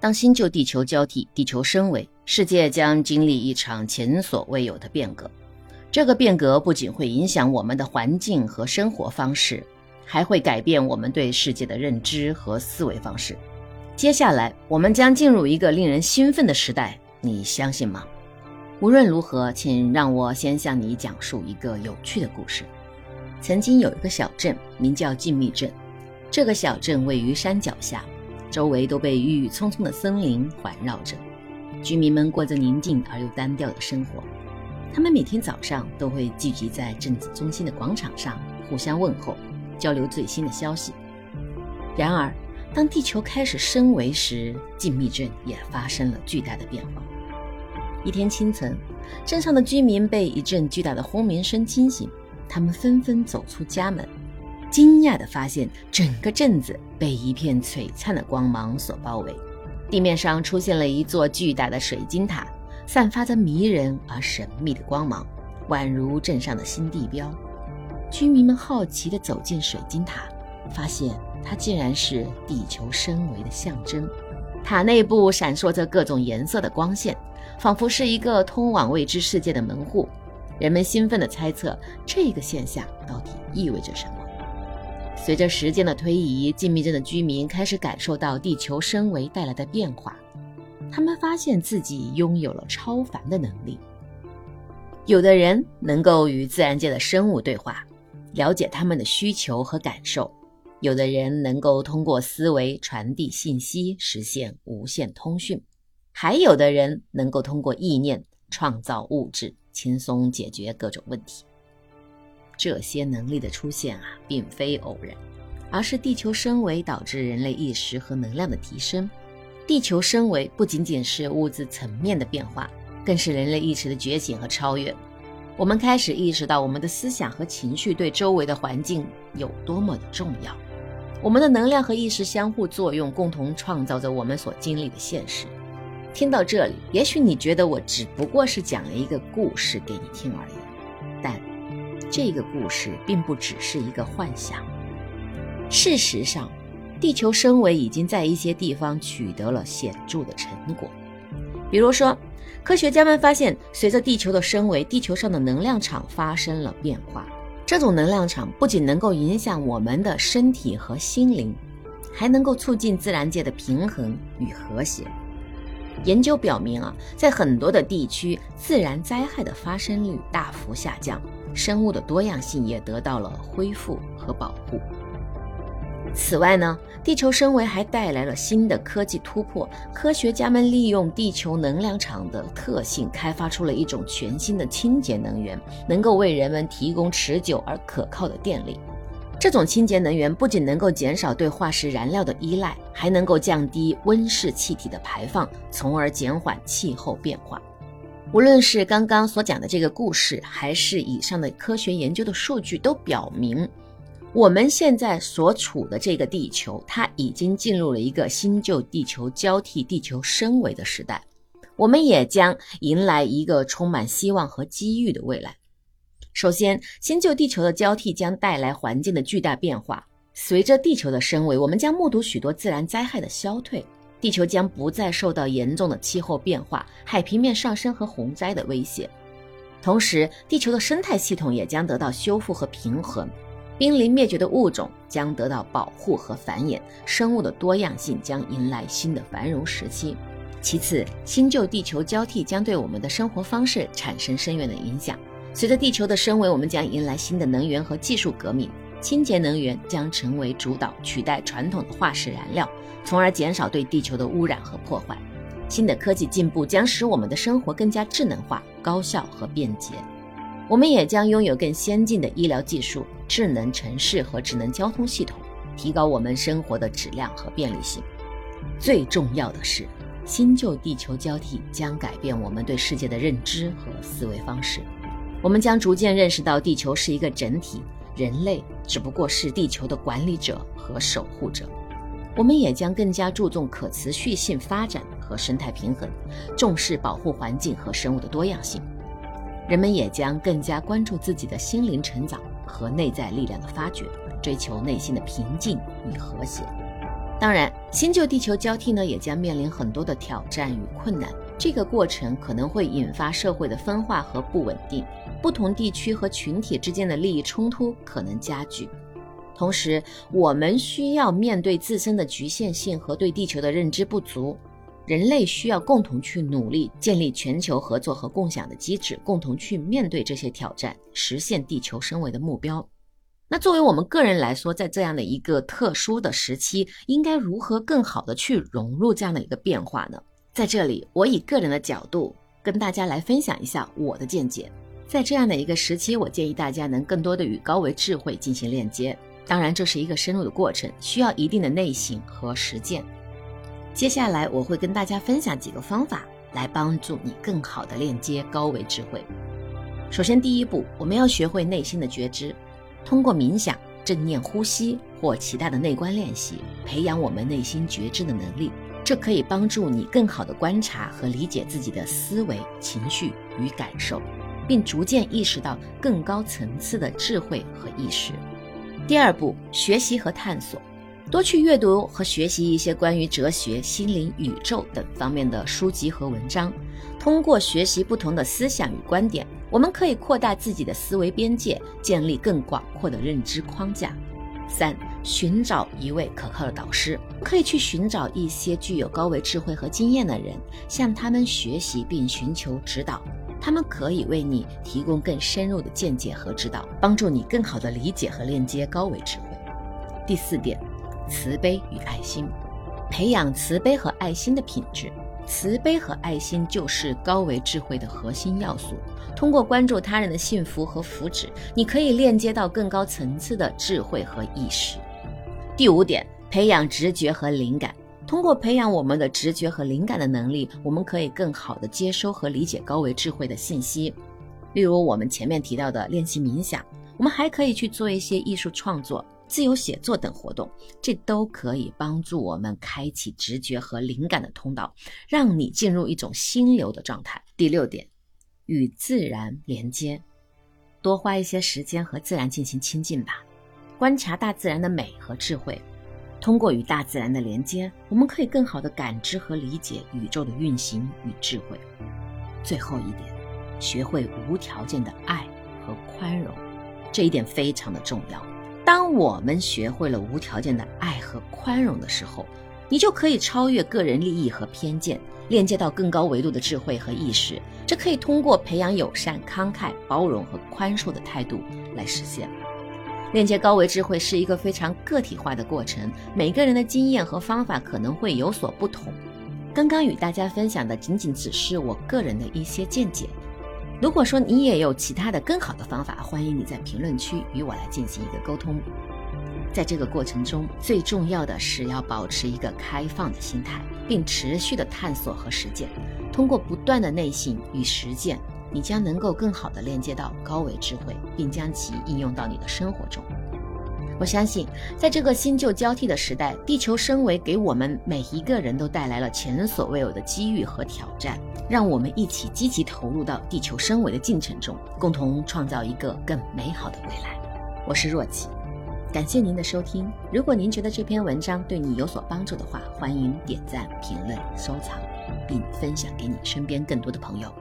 当新旧地球交替，地球升维，世界将经历一场前所未有的变革。这个变革不仅会影响我们的环境和生活方式，还会改变我们对世界的认知和思维方式。接下来，我们将进入一个令人兴奋的时代，你相信吗？无论如何，请让我先向你讲述一个有趣的故事。曾经有一个小镇，名叫静谧镇。这个小镇位于山脚下。周围都被郁郁葱葱的森林环绕着，居民们过着宁静而又单调的生活。他们每天早上都会聚集在镇子中心的广场上，互相问候，交流最新的消息。然而，当地球开始升维时，静谧镇也发生了巨大的变化。一天清晨，镇上的居民被一阵巨大的轰鸣声惊醒，他们纷纷走出家门。惊讶地发现，整个镇子被一片璀璨的光芒所包围，地面上出现了一座巨大的水晶塔，散发着迷人而神秘的光芒，宛如镇上的新地标。居民们好奇地走进水晶塔，发现它竟然是地球升维的象征。塔内部闪烁着各种颜色的光线，仿佛是一个通往未知世界的门户。人们兴奋地猜测，这个现象到底意味着什么？随着时间的推移，静谧镇的居民开始感受到地球升维带来的变化。他们发现自己拥有了超凡的能力。有的人能够与自然界的生物对话，了解他们的需求和感受；有的人能够通过思维传递信息，实现无线通讯；还有的人能够通过意念创造物质，轻松解决各种问题。这些能力的出现啊，并非偶然，而是地球升维导致人类意识和能量的提升。地球升维不仅仅是物质层面的变化，更是人类意识的觉醒和超越。我们开始意识到，我们的思想和情绪对周围的环境有多么的重要。我们的能量和意识相互作用，共同创造着我们所经历的现实。听到这里，也许你觉得我只不过是讲了一个故事给你听而已，但。这个故事并不只是一个幻想。事实上，地球升维已经在一些地方取得了显著的成果。比如说，科学家们发现，随着地球的升维，地球上的能量场发生了变化。这种能量场不仅能够影响我们的身体和心灵，还能够促进自然界的平衡与和谐。研究表明啊，在很多的地区，自然灾害的发生率大幅下降。生物的多样性也得到了恢复和保护。此外呢，地球升维还带来了新的科技突破。科学家们利用地球能量场的特性，开发出了一种全新的清洁能源，能够为人们提供持久而可靠的电力。这种清洁能源不仅能够减少对化石燃料的依赖，还能够降低温室气体的排放，从而减缓气候变化。无论是刚刚所讲的这个故事，还是以上的科学研究的数据，都表明，我们现在所处的这个地球，它已经进入了一个新旧地球交替、地球升维的时代。我们也将迎来一个充满希望和机遇的未来。首先，新旧地球的交替将带来环境的巨大变化。随着地球的升维，我们将目睹许多自然灾害的消退。地球将不再受到严重的气候变化、海平面上升和洪灾的威胁，同时，地球的生态系统也将得到修复和平衡，濒临灭绝的物种将得到保护和繁衍，生物的多样性将迎来新的繁荣时期。其次，新旧地球交替将对我们的生活方式产生深远的影响。随着地球的升维，我们将迎来新的能源和技术革命。清洁能源将成为主导，取代传统的化石燃料，从而减少对地球的污染和破坏。新的科技进步将使我们的生活更加智能化、高效和便捷。我们也将拥有更先进的医疗技术、智能城市和智能交通系统，提高我们生活的质量和便利性。最重要的是，新旧地球交替将改变我们对世界的认知和思维方式。我们将逐渐认识到，地球是一个整体。人类只不过是地球的管理者和守护者，我们也将更加注重可持续性发展和生态平衡，重视保护环境和生物的多样性。人们也将更加关注自己的心灵成长和内在力量的发掘，追求内心的平静与和谐。当然，新旧地球交替呢，也将面临很多的挑战与困难。这个过程可能会引发社会的分化和不稳定，不同地区和群体之间的利益冲突可能加剧。同时，我们需要面对自身的局限性和对地球的认知不足。人类需要共同去努力，建立全球合作和共享的机制，共同去面对这些挑战，实现地球升维的目标。那作为我们个人来说，在这样的一个特殊的时期，应该如何更好的去融入这样的一个变化呢？在这里，我以个人的角度跟大家来分享一下我的见解。在这样的一个时期，我建议大家能更多的与高维智慧进行链接。当然，这是一个深入的过程，需要一定的内省和实践。接下来我会跟大家分享几个方法，来帮助你更好的链接高维智慧。首先，第一步，我们要学会内心的觉知，通过冥想、正念呼吸或其他的内观练习，培养我们内心觉知的能力。这可以帮助你更好的观察和理解自己的思维、情绪与感受，并逐渐意识到更高层次的智慧和意识。第二步，学习和探索。多去阅读和学习一些关于哲学、心灵、宇宙等方面的书籍和文章。通过学习不同的思想与观点，我们可以扩大自己的思维边界，建立更广阔的认知框架。三、寻找一位可靠的导师，可以去寻找一些具有高维智慧和经验的人，向他们学习并寻求指导。他们可以为你提供更深入的见解和指导，帮助你更好地理解和链接高维智慧。第四点。慈悲与爱心，培养慈悲和爱心的品质。慈悲和爱心就是高维智慧的核心要素。通过关注他人的幸福和福祉，你可以链接到更高层次的智慧和意识。第五点，培养直觉和灵感。通过培养我们的直觉和灵感的能力，我们可以更好的接收和理解高维智慧的信息。例如我们前面提到的练习冥想，我们还可以去做一些艺术创作。自由写作等活动，这都可以帮助我们开启直觉和灵感的通道，让你进入一种心流的状态。第六点，与自然连接，多花一些时间和自然进行亲近吧，观察大自然的美和智慧。通过与大自然的连接，我们可以更好的感知和理解宇宙的运行与智慧。最后一点，学会无条件的爱和宽容，这一点非常的重要。当我们学会了无条件的爱和宽容的时候，你就可以超越个人利益和偏见，链接到更高维度的智慧和意识。这可以通过培养友善、慷慨、包容和宽恕的态度来实现。链接高维智慧是一个非常个体化的过程，每个人的经验和方法可能会有所不同。刚刚与大家分享的仅仅只是我个人的一些见解。如果说你也有其他的更好的方法，欢迎你在评论区与我来进行一个沟通。在这个过程中，最重要的是要保持一个开放的心态，并持续的探索和实践。通过不断的内省与实践，你将能够更好的链接到高维智慧，并将其应用到你的生活中。我相信，在这个新旧交替的时代，地球升维给我们每一个人都带来了前所未有的机遇和挑战。让我们一起积极投入到地球升维的进程中，共同创造一个更美好的未来。我是若琪，感谢您的收听。如果您觉得这篇文章对你有所帮助的话，欢迎点赞、评论、收藏，并分享给你身边更多的朋友。